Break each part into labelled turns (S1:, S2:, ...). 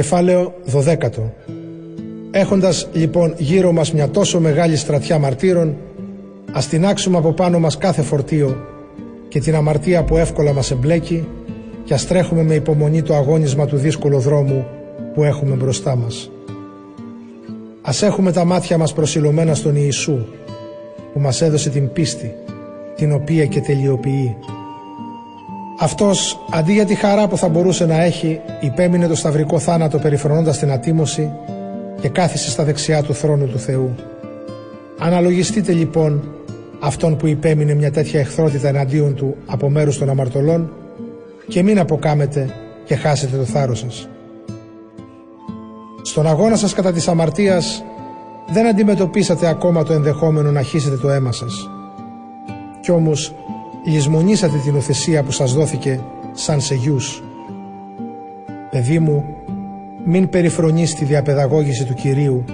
S1: Κεφάλαιο 12 Έχοντας λοιπόν γύρω μας μια τόσο μεγάλη στρατιά μαρτύρων ας τεινάξουμε από πάνω μας κάθε φορτίο και την αμαρτία που εύκολα μας εμπλέκει και ας τρέχουμε με υπομονή το αγώνισμα του δύσκολου δρόμου που έχουμε μπροστά μας. Ας έχουμε τα μάτια μας προσιλωμένα στον Ιησού που μας έδωσε την πίστη την οποία και τελειοποιεί. Αυτός αντί για τη χαρά που θα μπορούσε να έχει υπέμεινε το σταυρικό θάνατο περιφρονώντας την ατίμωση και κάθισε στα δεξιά του θρόνου του Θεού. Αναλογιστείτε λοιπόν αυτόν που υπέμεινε μια τέτοια εχθρότητα εναντίον του από μέρους των αμαρτωλών και μην αποκάμετε και χάσετε το θάρρος σας. Στον αγώνα σας κατά της αμαρτίας δεν αντιμετωπίσατε ακόμα το ενδεχόμενο να χύσετε το αίμα σας. Κι όμως λησμονήσατε την οθεσία που σας δόθηκε σαν σε γιους. Παιδί μου, μην περιφρονείς τη διαπαιδαγώγηση του Κυρίου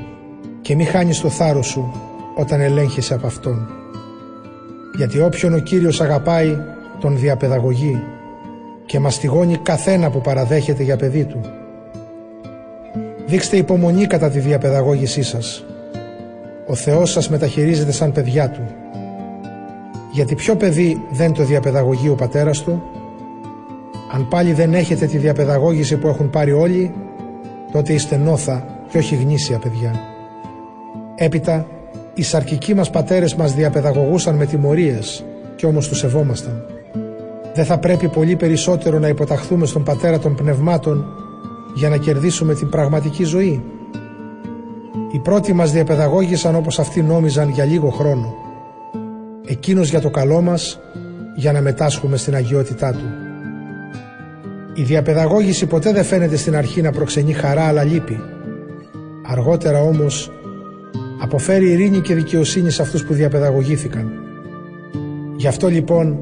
S1: και μην χάνεις το θάρρος σου όταν ελέγχεσαι από Αυτόν. Γιατί όποιον ο Κύριος αγαπάει, τον διαπαιδαγωγεί και μαστιγώνει καθένα που παραδέχεται για παιδί του. Δείξτε υπομονή κατά τη διαπαιδαγώγησή σας. Ο Θεός σας μεταχειρίζεται σαν παιδιά Του. Γιατί ποιο παιδί δεν το διαπαιδαγωγεί ο πατέρας του; Αν πάλι δεν έχετε τη διαπαιδαγώγηση που έχουν πάρει όλοι, τότε είστε νόθα και όχι γνήσια παιδιά. Έπειτα, οι σαρκικοί μας πατέρες μας διαπαιδαγωγούσαν με τιμωρίες και όμως τους σεβόμασταν. Δεν θα πρέπει πολύ περισσότερο να υποταχθούμε στον πατέρα των πνευμάτων για να κερδίσουμε την πραγματική ζωή. Οι πρώτοι μας διαπαιδαγώγησαν όπως αυτοί νόμιζαν για λίγο χρόνο. Εκείνος για το καλό μας, για να μετάσχουμε στην αγιότητά Του. Η διαπαιδαγώγηση ποτέ δεν φαίνεται στην αρχή να προξενεί χαρά αλλά λύπη. Αργότερα όμως αποφέρει ειρήνη και δικαιοσύνη σε αυτούς που διαπαιδαγωγήθηκαν. Γι' αυτό λοιπόν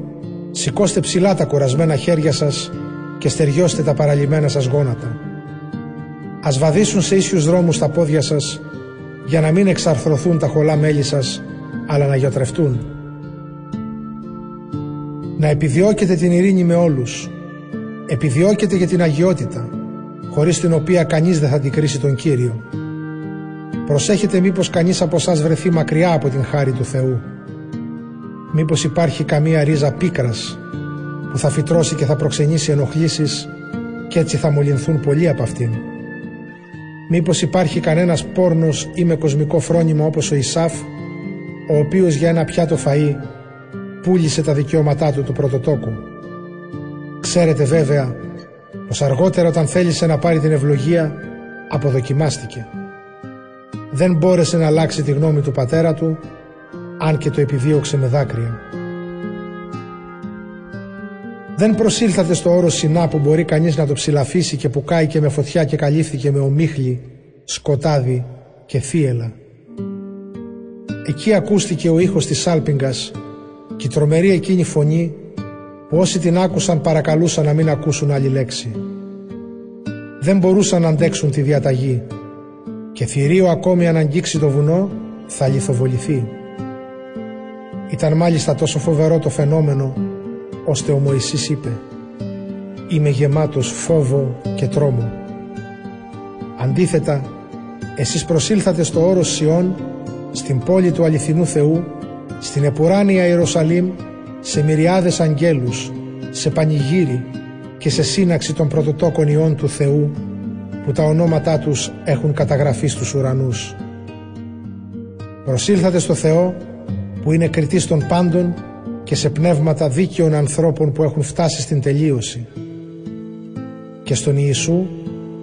S1: σηκώστε ψηλά τα κουρασμένα χέρια σας και στεριώστε τα παραλυμμένα σας γόνατα. Ας βαδίσουν σε ίσιους δρόμους τα πόδια σας για να μην εξαρθρωθούν τα χολά μέλη σας αλλά να γιοτρευτούν. Να επιδιώκετε την ειρήνη με όλους. Επιδιώκετε για την αγιότητα χωρίς την οποία κανείς δεν θα αντικρίσει τον Κύριο. Προσέχετε μήπως κανείς από σας βρεθεί μακριά από την χάρη του Θεού. Μήπως υπάρχει καμία ρίζα πίκρας που θα φυτρώσει και θα προξενήσει ενοχλήσεις και έτσι θα μολυνθούν πολλοί από αυτήν. Μήπως υπάρχει κανένας πόρνος ή με κοσμικό φρόνημα όπως ο Ισάφ, ο οποίος για ένα πιάτο φαΐ πούλησε τα δικαιώματά του του πρωτοτόκου. Ξέρετε βέβαια πως αργότερα όταν θέλησε να πάρει την ευλογία αποδοκιμάστηκε. Δεν μπόρεσε να αλλάξει τη γνώμη του πατέρα του αν και το επιδίωξε με δάκρυα. Δεν προσήλθατε στο όρο Σινά που μπορεί κανείς να το ψηλαφίσει και που κάηκε με φωτιά και καλύφθηκε με ομίχλη, σκοτάδι και θύελα. Εκεί ακούστηκε ο ήχος της σάλπιγγας και η τρομερή εκείνη φωνή που όσοι την άκουσαν παρακαλούσαν να μην ακούσουν άλλη λέξη. Δεν μπορούσαν να αντέξουν τη διαταγή και θηρίο ακόμη αν αγγίξει το βουνό θα λιθοβοληθεί. Ήταν μάλιστα τόσο φοβερό το φαινόμενο ώστε ο Μωυσής είπε «Είμαι γεμάτος φόβο και τρόμο». Αντίθετα, εσείς προσήλθατε στο όρος Σιών, στην πόλη του αληθινού Θεού, στην επουράνια Ιερουσαλήμ, σε μυριάδες αγγέλους, σε πανηγύρι και σε σύναξη των πρωτοτόκων ιών του Θεού, που τα ονόματά τους έχουν καταγραφεί στους ουρανούς. Προσήλθατε στο Θεό, που είναι κριτής των πάντων και σε πνεύματα δίκαιων ανθρώπων που έχουν φτάσει στην τελείωση. Και στον Ιησού,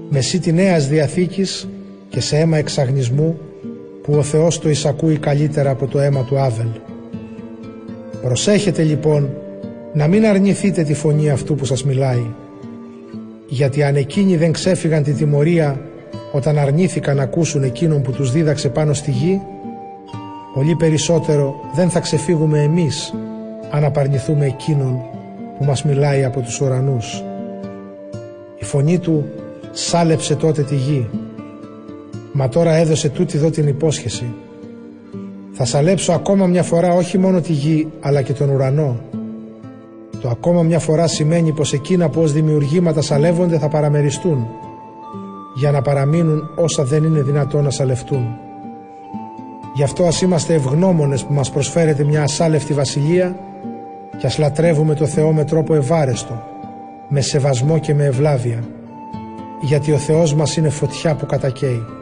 S1: μεσίτη νέας διαθήκης και σε αίμα εξαγνισμού που ο Θεός το εισακούει καλύτερα από το αίμα του Άβελ. Προσέχετε λοιπόν να μην αρνηθείτε τη φωνή αυτού που σας μιλάει, γιατί αν εκείνοι δεν ξέφυγαν τη τιμωρία όταν αρνήθηκαν να ακούσουν εκείνον που τους δίδαξε πάνω στη γη, πολύ περισσότερο δεν θα ξεφύγουμε εμείς αν απαρνηθούμε εκείνον που μας μιλάει από τους ουρανούς. Η φωνή του σάλεψε τότε τη γη, μα τώρα έδωσε τούτη εδώ την υπόσχεση. Θα σαλέψω ακόμα μια φορά όχι μόνο τη γη αλλά και τον ουρανό. Το ακόμα μια φορά σημαίνει πως εκείνα που ως δημιουργήματα σαλεύονται θα παραμεριστούν. για να παραμείνουν όσα δεν είναι δυνατό να σαλευτούν. Γι' αυτό ας είμαστε ευγνώμονες που μας προσφέρεται μια ασάλευτη βασιλεία και ας λατρεύουμε το Θεό με τρόπο ευάρεστο, με σεβασμό και με ευλάβεια, γιατί ο Θεός μας είναι φωτιά που κατακαίει.